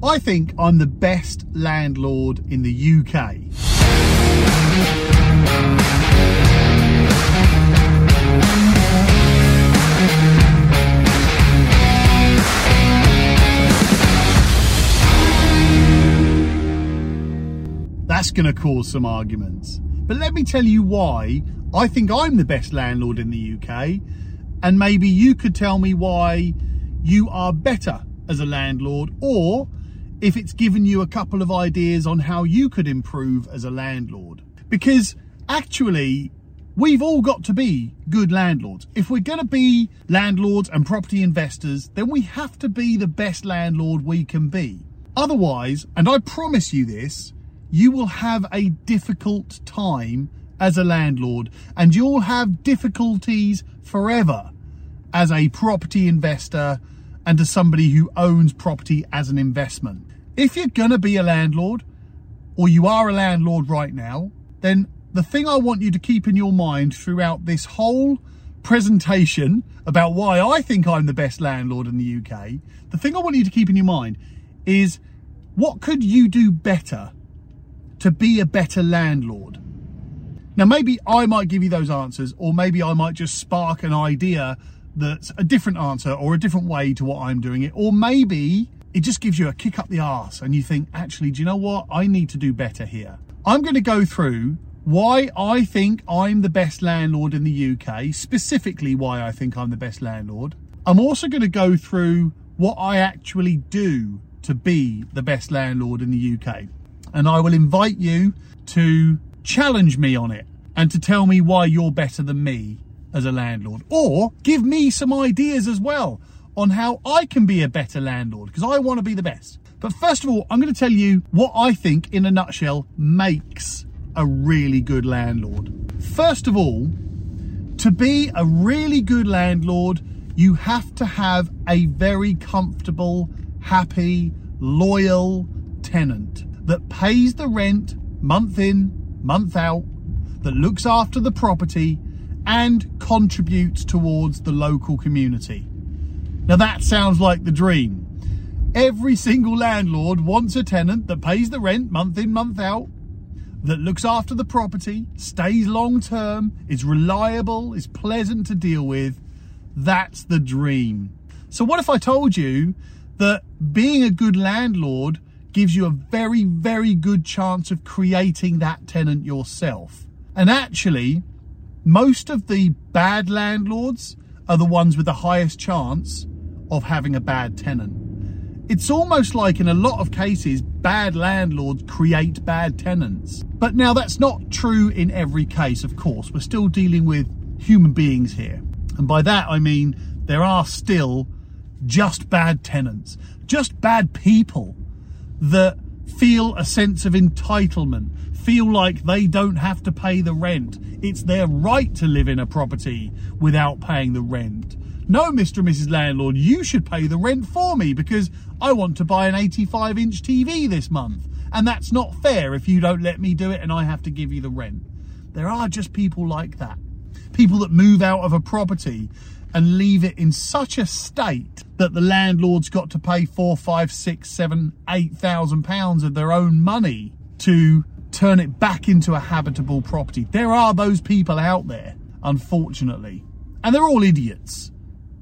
I think I'm the best landlord in the UK. That's going to cause some arguments. But let me tell you why I think I'm the best landlord in the UK. And maybe you could tell me why you are better as a landlord or if it's given you a couple of ideas on how you could improve as a landlord. Because actually, we've all got to be good landlords. If we're going to be landlords and property investors, then we have to be the best landlord we can be. Otherwise, and I promise you this, you will have a difficult time as a landlord and you'll have difficulties forever as a property investor and to somebody who owns property as an investment. If you're going to be a landlord or you are a landlord right now, then the thing I want you to keep in your mind throughout this whole presentation about why I think I'm the best landlord in the UK, the thing I want you to keep in your mind is what could you do better to be a better landlord? Now, maybe I might give you those answers, or maybe I might just spark an idea that's a different answer or a different way to what I'm doing it, or maybe it just gives you a kick up the arse and you think, actually, do you know what? I need to do better here. I'm going to go through why I think I'm the best landlord in the UK, specifically why I think I'm the best landlord. I'm also going to go through what I actually do to be the best landlord in the UK. And I will invite you to challenge me on it and to tell me why you're better than me as a landlord or give me some ideas as well on how I can be a better landlord because I want to be the best. But first of all, I'm going to tell you what I think in a nutshell makes a really good landlord. First of all, to be a really good landlord, you have to have a very comfortable, happy, loyal tenant that pays the rent month in, month out, that looks after the property and contributes towards the local community. Now that sounds like the dream. Every single landlord wants a tenant that pays the rent month in, month out, that looks after the property, stays long term, is reliable, is pleasant to deal with. That's the dream. So what if I told you that being a good landlord gives you a very, very good chance of creating that tenant yourself. And actually, most of the bad landlords are the ones with the highest chance of having a bad tenant. It's almost like in a lot of cases, bad landlords create bad tenants. But now that's not true in every case, of course. We're still dealing with human beings here. And by that, I mean there are still just bad tenants, just bad people that feel a sense of entitlement, feel like they don't have to pay the rent. It's their right to live in a property without paying the rent. No, Mr. and Mrs. Landlord, you should pay the rent for me because I want to buy an 85 inch TV this month. And that's not fair if you don't let me do it and I have to give you the rent. There are just people like that. People that move out of a property and leave it in such a state that the landlord's got to pay four, five, six, seven, eight thousand pounds of their own money to turn it back into a habitable property. There are those people out there, unfortunately, and they're all idiots.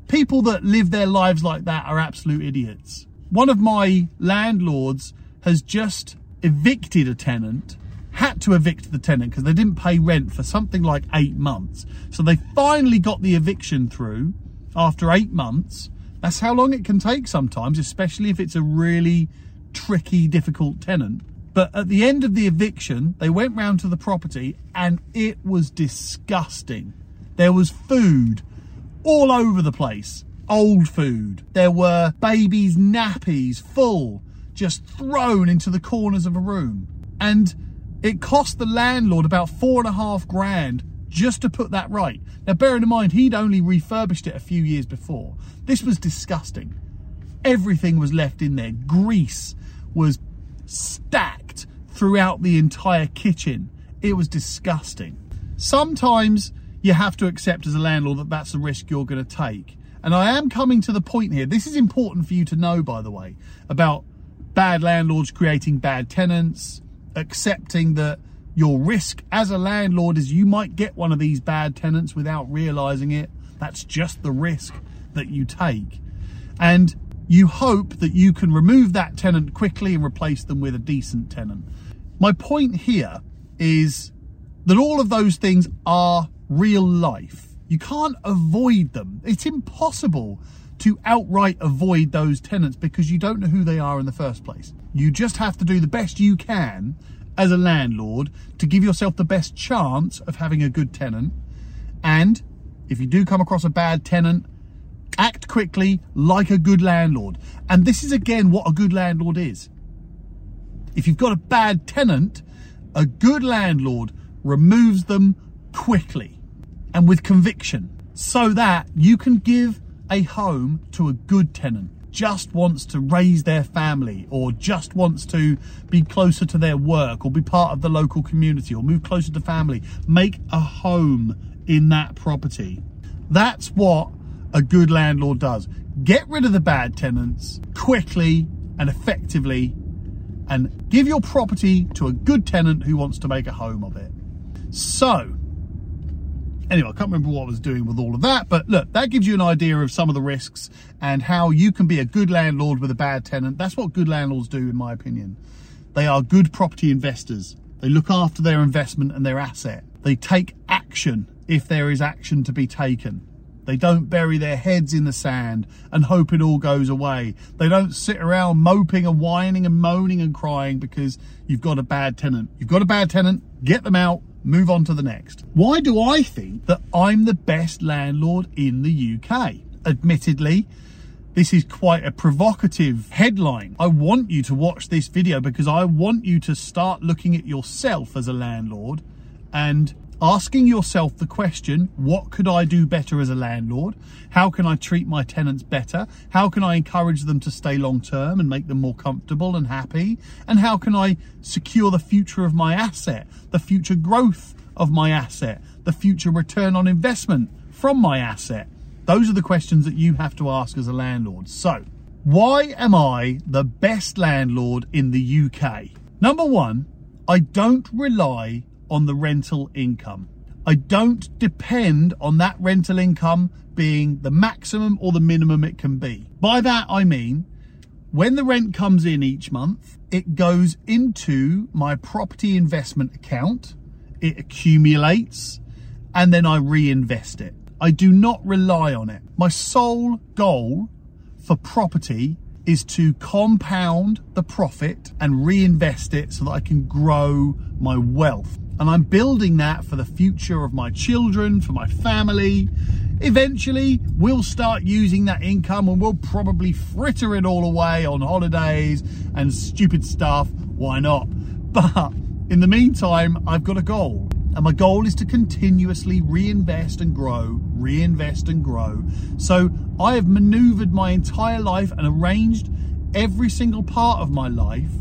People that live their lives like that are absolute idiots. One of my landlords has just evicted a tenant had to evict the tenant because they didn't pay rent for something like eight months. So they finally got the eviction through after eight months. That's how long it can take sometimes, especially if it's a really tricky, difficult tenant. But at the end of the eviction, they went round to the property and it was disgusting. There was food all over the place, old food. There were babies' nappies full, just thrown into the corners of a room. And it cost the landlord about four and a half grand just to put that right. Now, bearing in mind, he'd only refurbished it a few years before. This was disgusting. Everything was left in there. Grease was stacked throughout the entire kitchen. It was disgusting. Sometimes you have to accept as a landlord that that's the risk you're going to take. And I am coming to the point here. This is important for you to know, by the way, about bad landlords creating bad tenants, accepting that your risk as a landlord is you might get one of these bad tenants without realizing it. That's just the risk that you take. And you hope that you can remove that tenant quickly and replace them with a decent tenant. My point here is that all of those things are real life. You can't avoid them. It's impossible to outright avoid those tenants because you don't know who they are in the first place. You just have to do the best you can as a landlord to give yourself the best chance of having a good tenant. And if you do come across a bad tenant, act quickly like a good landlord. And this is again what a good landlord is. If you've got a bad tenant, a good landlord removes them quickly and with conviction so that you can give a home to a good tenant just wants to raise their family or just wants to be closer to their work or be part of the local community or move closer to family, make a home in that property. That's what a good landlord does. Get rid of the bad tenants quickly and effectively and give your property to a good tenant who wants to make a home of it. So, anyway, I can't remember what I was doing with all of that, but look, that gives you an idea of some of the risks and how you can be a good landlord with a bad tenant. That's what good landlords do, in my opinion. They are good property investors. They look after their investment and their asset. They take action if there is action to be taken. They don't bury their heads in the sand and hope it all goes away. They don't sit around moping and whining and moaning and crying because you've got a bad tenant. You've got a bad tenant, get them out, move on to the next. Why do I think that I'm the best landlord in the UK? Admittedly, this is quite a provocative headline. I want you to watch this video because I want you to start looking at yourself as a landlord and asking yourself the question, what could I do better as a landlord? How can I treat my tenants better? How can I encourage them to stay long term and make them more comfortable and happy? And how can I secure the future of my asset, the future growth of my asset, the future return on investment from my asset? Those are the questions that you have to ask as a landlord. So, why am I the best landlord in the UK? Number one, I don't rely on the rental income. I don't depend on that rental income being the maximum or the minimum it can be. By that, I mean, when the rent comes in each month, it goes into my property investment account, it accumulates, and then I reinvest it. I do not rely on it. My sole goal for property is to compound the profit and reinvest it so that I can grow my wealth. And I'm building that for the future of my children, for my family. Eventually, we'll start using that income and we'll probably fritter it all away on holidays and stupid stuff. Why not? But in the meantime, I've got a goal. And my goal is to continuously reinvest and grow, reinvest and grow. So I have maneuvered my entire life and arranged every single part of my life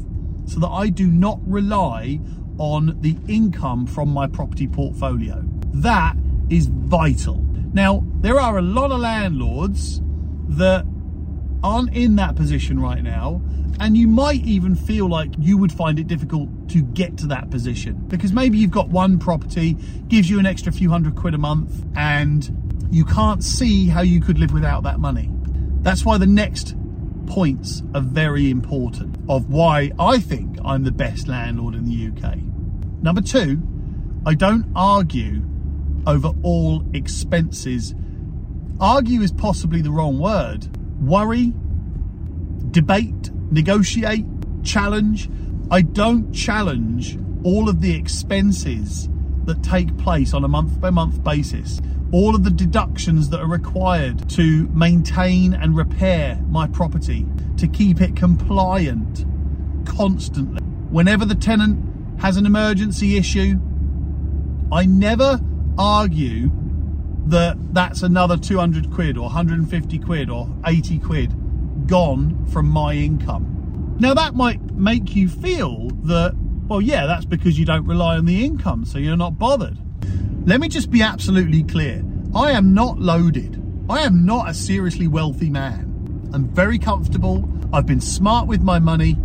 so that I do not rely on the income from my property portfolio. That is vital. Now, there are a lot of landlords that aren't in that position right now, and you might even feel like you would find it difficult to get to that position because maybe you've got one property, gives you an extra few hundred quid a month, and you can't see how you could live without that money. That's why the next points are very important of why I think I'm the best landlord in the UK. Number two, I don't argue over all expenses. Argue is possibly the wrong word. Worry, debate, negotiate, challenge. I don't challenge all of the expenses that take place on a month by month basis all of the deductions that are required to maintain and repair my property, to keep it compliant constantly. Whenever the tenant has an emergency issue, I never argue that that's another 200 quid or 150 quid or 80 quid gone from my income. Now that might make you feel that, well, yeah, that's because you don't rely on the income, so you're not bothered. Let me just be absolutely clear. I am not loaded. I am not a seriously wealthy man. I'm very comfortable. I've been smart with my money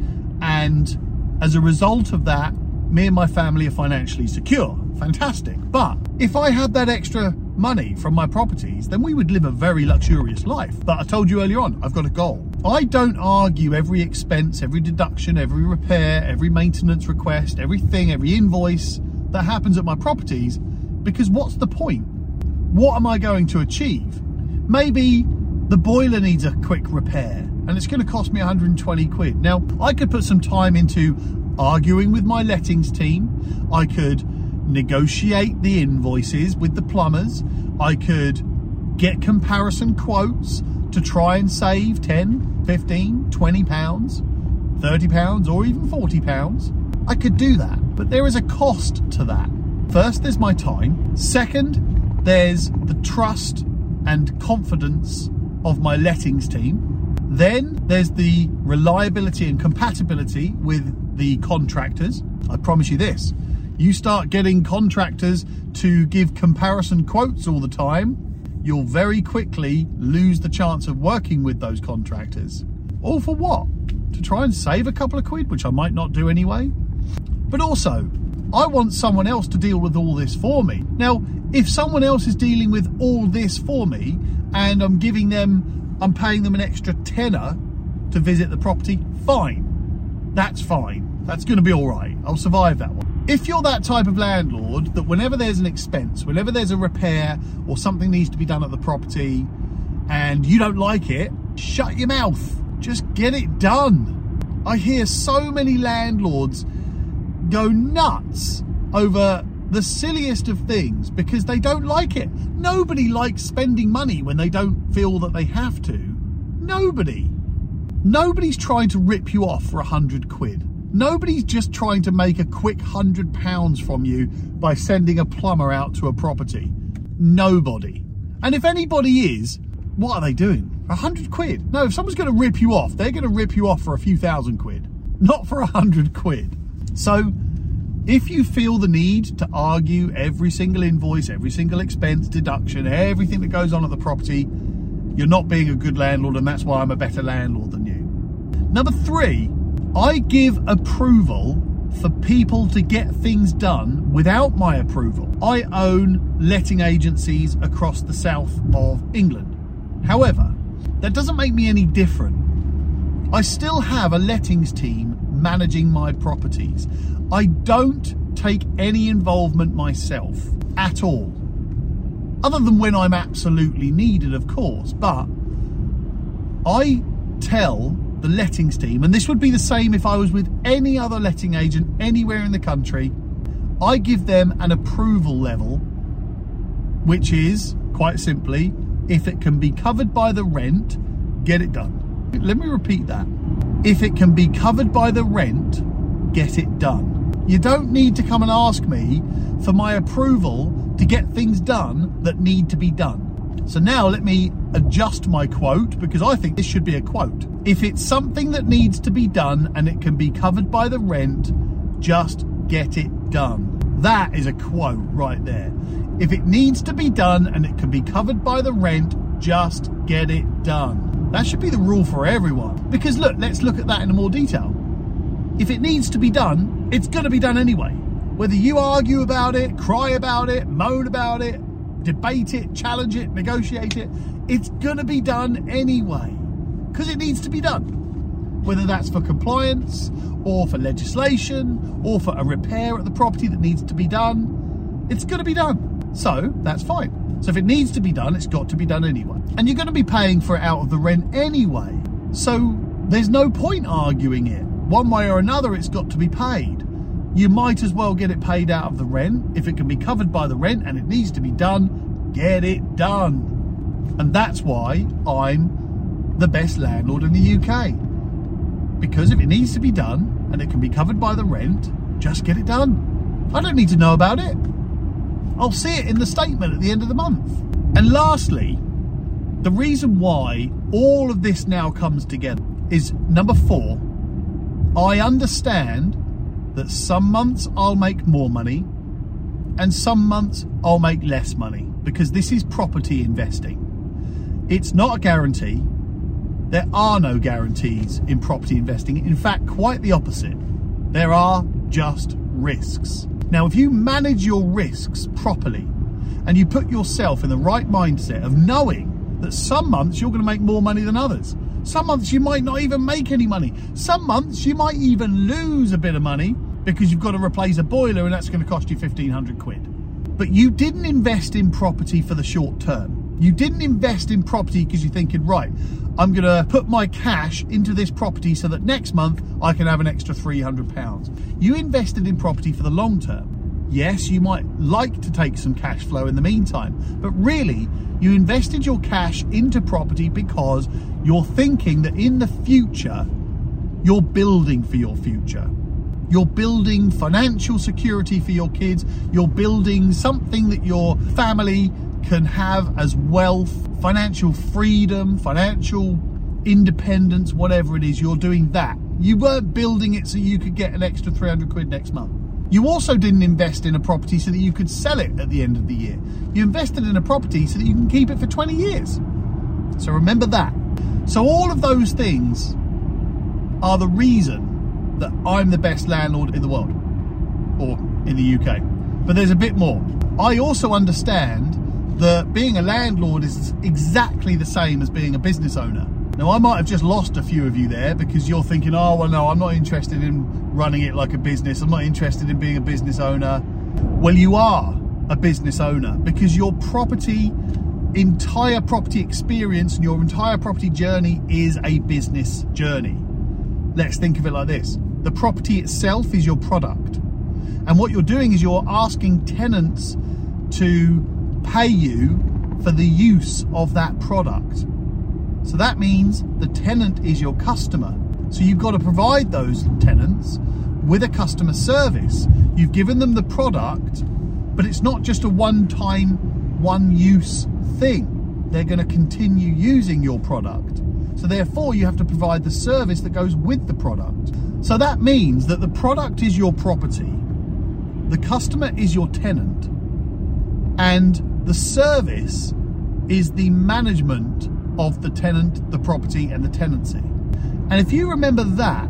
And as a result of that, me and my family are financially secure. Fantastic. But if I had that extra money from my properties, then we would live a very luxurious life. But I told you earlier on, I've got a goal. I don't argue every expense, every deduction, every repair, every maintenance request, everything, every invoice that happens at my properties because what's the point? What am I going to achieve? Maybe the boiler needs a quick repair and it's going to cost me 120 quid. Now, I could put some time into arguing with my lettings team. I could negotiate the invoices with the plumbers. I could get comparison quotes to try and save 10, 15, 20 pounds, 30 pounds, or even 40 pounds. I could do that, but there is a cost to that. First, there's my time. Second, there's the trust and confidence of my lettings team. Then there's the reliability and compatibility with the contractors. I promise you this you start getting contractors to give comparison quotes all the time, you'll very quickly lose the chance of working with those contractors. All for what? To try and save a couple of quid, which I might not do anyway. But also, I want someone else to deal with all this for me. Now, if someone else is dealing with all this for me and I'm giving them, I'm paying them an extra tenner to visit the property, fine. That's fine. That's going to be all right. I'll survive that one. If you're that type of landlord that whenever there's an expense, whenever there's a repair or something needs to be done at the property and you don't like it, shut your mouth. Just get it done. I hear so many landlords go nuts over the silliest of things because they don't like it. Nobody likes spending money when they don't feel that they have to. Nobody. Nobody's trying to rip you off for a hundred quid. Nobody's just trying to make a quick hundred pounds from you by sending a plumber out to a property. Nobody. And if anybody is, what are they doing? A hundred quid? No, if someone's going to rip you off, they're going to rip you off for a few thousand quid, not for a hundred quid. So, if you feel the need to argue every single invoice, every single expense, deduction, everything that goes on at the property, you're not being a good landlord, and that's why I'm a better landlord than you. Number three, I give approval for people to get things done without my approval. I own letting agencies across the south of England. However, that doesn't make me any different. I still have a lettings team managing my properties. I don't take any involvement myself at all. Other than when I'm absolutely needed, of course, but I tell the lettings team, and this would be the same if I was with any other letting agent anywhere in the country, I give them an approval level, which is quite simply if it can be covered by the rent, get it done. Let me repeat that. If it can be covered by the rent, get it done. You don't need to come and ask me for my approval to get things done that need to be done. So now let me adjust my quote because I think this should be a quote. If it's something that needs to be done and it can be covered by the rent, just get it done. That is a quote right there. If it needs to be done and it can be covered by the rent, just get it done. That should be the rule for everyone. Because look, let's look at that in more detail. If it needs to be done, it's going to be done anyway. Whether you argue about it, cry about it, moan about it, debate it, challenge it, negotiate it. It's going to be done anyway because it needs to be done. Whether that's for compliance or for legislation or for a repair at the property that needs to be done, it's going to be done. So that's fine. So if it needs to be done, it's got to be done anyway. And you're going to be paying for it out of the rent anyway. So there's no point arguing it. One way or another, it's got to be paid you might as well get it paid out of the rent. If it can be covered by the rent and it needs to be done, get it done. And that's why I'm the best landlord in the UK. Because if it needs to be done and it can be covered by the rent, just get it done. I don't need to know about it. I'll see it in the statement at the end of the month. And lastly, the reason why all of this now comes together is number four, I understand that some months I'll make more money and some months I'll make less money because this is property investing. It's not a guarantee. There are no guarantees in property investing. In fact, quite the opposite. There are just risks. Now, if you manage your risks properly and you put yourself in the right mindset of knowing that some months you're going to make more money than others, some months you might not even make any money, some months you might even lose a bit of money because you've got to replace a boiler and that's going to cost you 1500 quid. But you didn't invest in property for the short term. You didn't invest in property because you're thinking, right, I'm going to put my cash into this property so that next month I can have an extra £300. You invested in property for the long term. Yes, you might like to take some cash flow in the meantime, but really, you invested your cash into property because you're thinking that in the future, you're building for your future. You're building financial security for your kids. You're building something that your family can have as wealth, financial freedom, financial independence, whatever it is, you're doing that. You weren't building it so you could get an extra 300 quid next month. You also didn't invest in a property so that you could sell it at the end of the year. You invested in a property so that you can keep it for 20 years. So remember that. So all of those things are the reason that I'm the best landlord in the world or in the UK. But there's a bit more. I also understand that being a landlord is exactly the same as being a business owner. Now, I might have just lost a few of you there because you're thinking, oh, well, no, I'm not interested in running it like a business. I'm not interested in being a business owner. Well, you are a business owner because your property, entire property experience and your entire property journey is a business journey. Let's think of it like this the property itself is your product. And what you're doing is you're asking tenants to pay you for the use of that product. So that means the tenant is your customer. So you've got to provide those tenants with a customer service. You've given them the product, but it's not just a one time, one use thing. They're going to continue using your product. So therefore, you have to provide the service that goes with the product. So that means that the product is your property, the customer is your tenant, and the service is the management of the tenant, the property, and the tenancy. And if you remember that,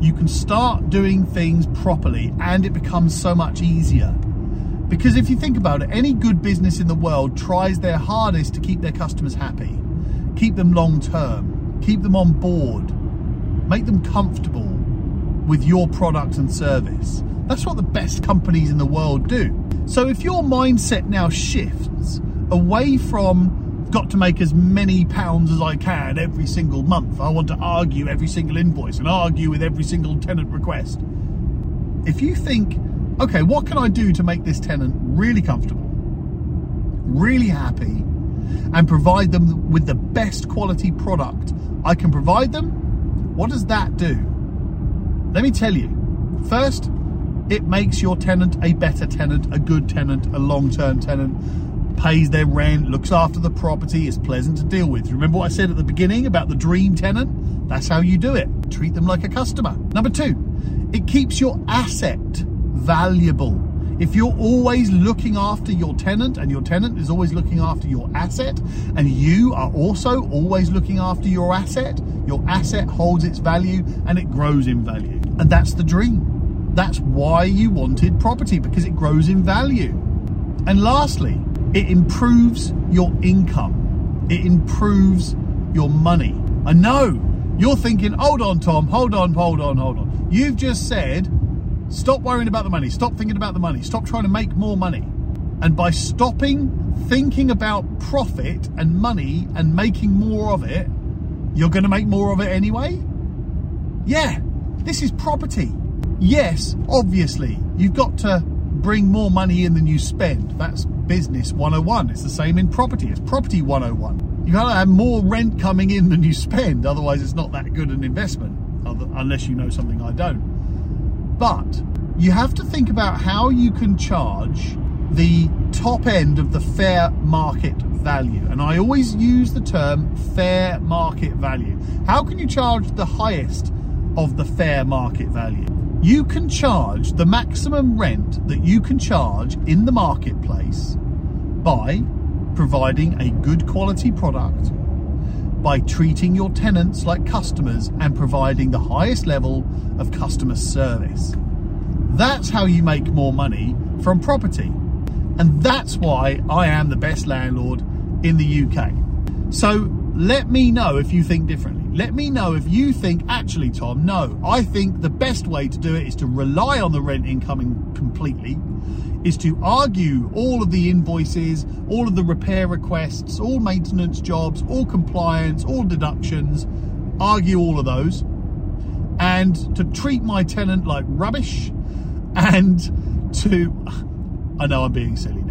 you can start doing things properly and it becomes so much easier. Because if you think about it, any good business in the world tries their hardest to keep their customers happy, keep them long term, keep them on board, make them comfortable with your product and service. That's what the best companies in the world do. So if your mindset now shifts away from got to make as many pounds as I can every single month, I want to argue every single invoice and argue with every single tenant request. If you think, okay, what can I do to make this tenant really comfortable, really happy, and provide them with the best quality product I can provide them, what does that do? Let me tell you. First, it makes your tenant a better tenant, a good tenant, a long-term tenant, pays their rent, looks after the property, is pleasant to deal with. Remember what I said at the beginning about the dream tenant? That's how you do it. Treat them like a customer. Number two, it keeps your asset valuable. If you're always looking after your tenant and your tenant is always looking after your asset and you are also always looking after your asset, your asset holds its value and it grows in value. And that's the dream. That's why you wanted property because it grows in value. And lastly, it improves your income. It improves your money. I know you're thinking, hold on, Tom, hold on, hold on, hold on. You've just said, stop worrying about the money, stop thinking about the money, stop trying to make more money. And by stopping thinking about profit and money and making more of it, you're going to make more of it anyway? Yeah, this is property. Yes, obviously, you've got to bring more money in than you spend. That's business 101. It's the same in property. It's property 101. You've gotta have more rent coming in than you spend, otherwise it's not that good an investment, unless you know something I don't. But you have to think about how you can charge the top end of the fair market value. And I always use the term fair market value. How can you charge the highest of the fair market value? you can charge the maximum rent that you can charge in the marketplace by providing a good quality product, by treating your tenants like customers and providing the highest level of customer service. That's how you make more money from property. And that's why I am the best landlord in the UK. So let me know if you think differently. Let me know if you think, actually, Tom, no, I think the best way to do it is to rely on the rent income completely, is to argue all of the invoices, all of the repair requests, all maintenance jobs, all compliance, all deductions, argue all of those, and to treat my tenant like rubbish, and to, I know I'm being silly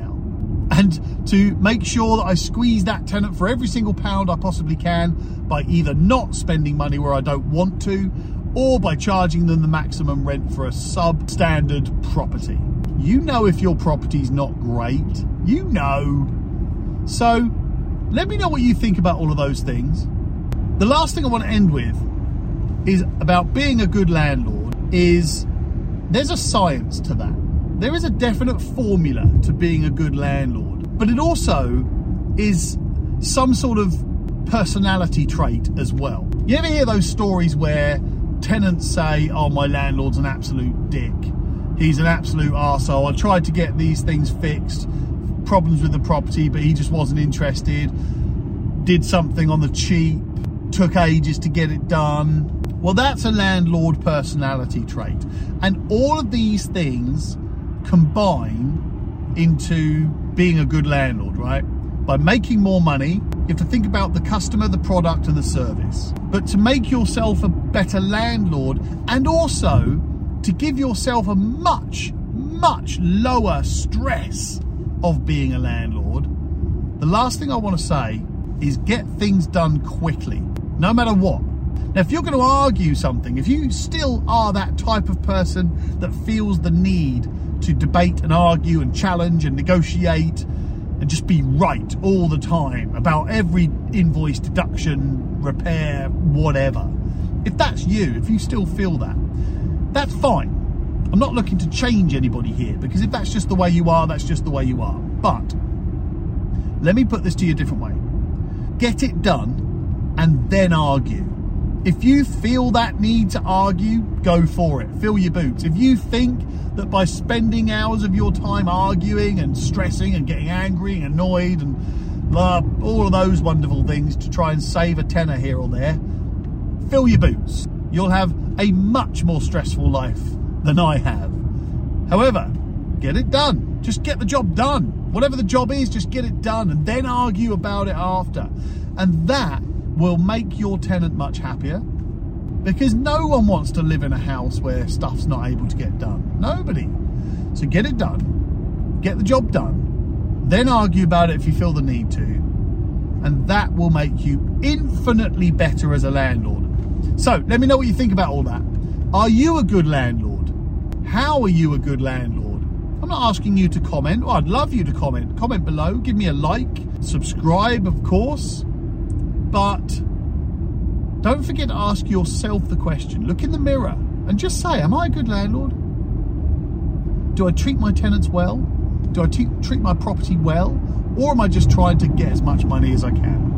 and to make sure that I squeeze that tenant for every single pound I possibly can by either not spending money where I don't want to or by charging them the maximum rent for a substandard property. You know if your property's not great. You know. So let me know what you think about all of those things. The last thing I want to end with is about being a good landlord is there's a science to that. There is a definite formula to being a good landlord, but it also is some sort of personality trait as well. You ever hear those stories where tenants say, oh, my landlord's an absolute dick. He's an absolute arsehole. I tried to get these things fixed, problems with the property, but he just wasn't interested. Did something on the cheap, took ages to get it done. Well, that's a landlord personality trait. And all of these things combine into being a good landlord, right? By making more money, you have to think about the customer, the product, and the service. But to make yourself a better landlord and also to give yourself a much, much lower stress of being a landlord, the last thing I want to say is get things done quickly, no matter what. Now, if you're going to argue something, if you still are that type of person that feels the need to debate and argue and challenge and negotiate and just be right all the time about every invoice, deduction, repair, whatever. If that's you, if you still feel that, that's fine. I'm not looking to change anybody here because if that's just the way you are, that's just the way you are. But let me put this to you a different way get it done and then argue. If you feel that need to argue, go for it. Fill your boots. If you think that by spending hours of your time arguing and stressing and getting angry and annoyed and blah, all of those wonderful things to try and save a tenner here or there, fill your boots. You'll have a much more stressful life than I have. However, get it done. Just get the job done. Whatever the job is, just get it done and then argue about it after. And that will make your tenant much happier because no one wants to live in a house where stuff's not able to get done. Nobody. So get it done, get the job done, then argue about it if you feel the need to, and that will make you infinitely better as a landlord. So let me know what you think about all that. Are you a good landlord? How are you a good landlord? I'm not asking you to comment. I'd love you to comment. Comment below. Give me a like. Subscribe, of course. But don't forget to ask yourself the question. Look in the mirror and just say, Am I a good landlord? Do I treat my tenants well? Do I treat my property well? Or am I just trying to get as much money as I can?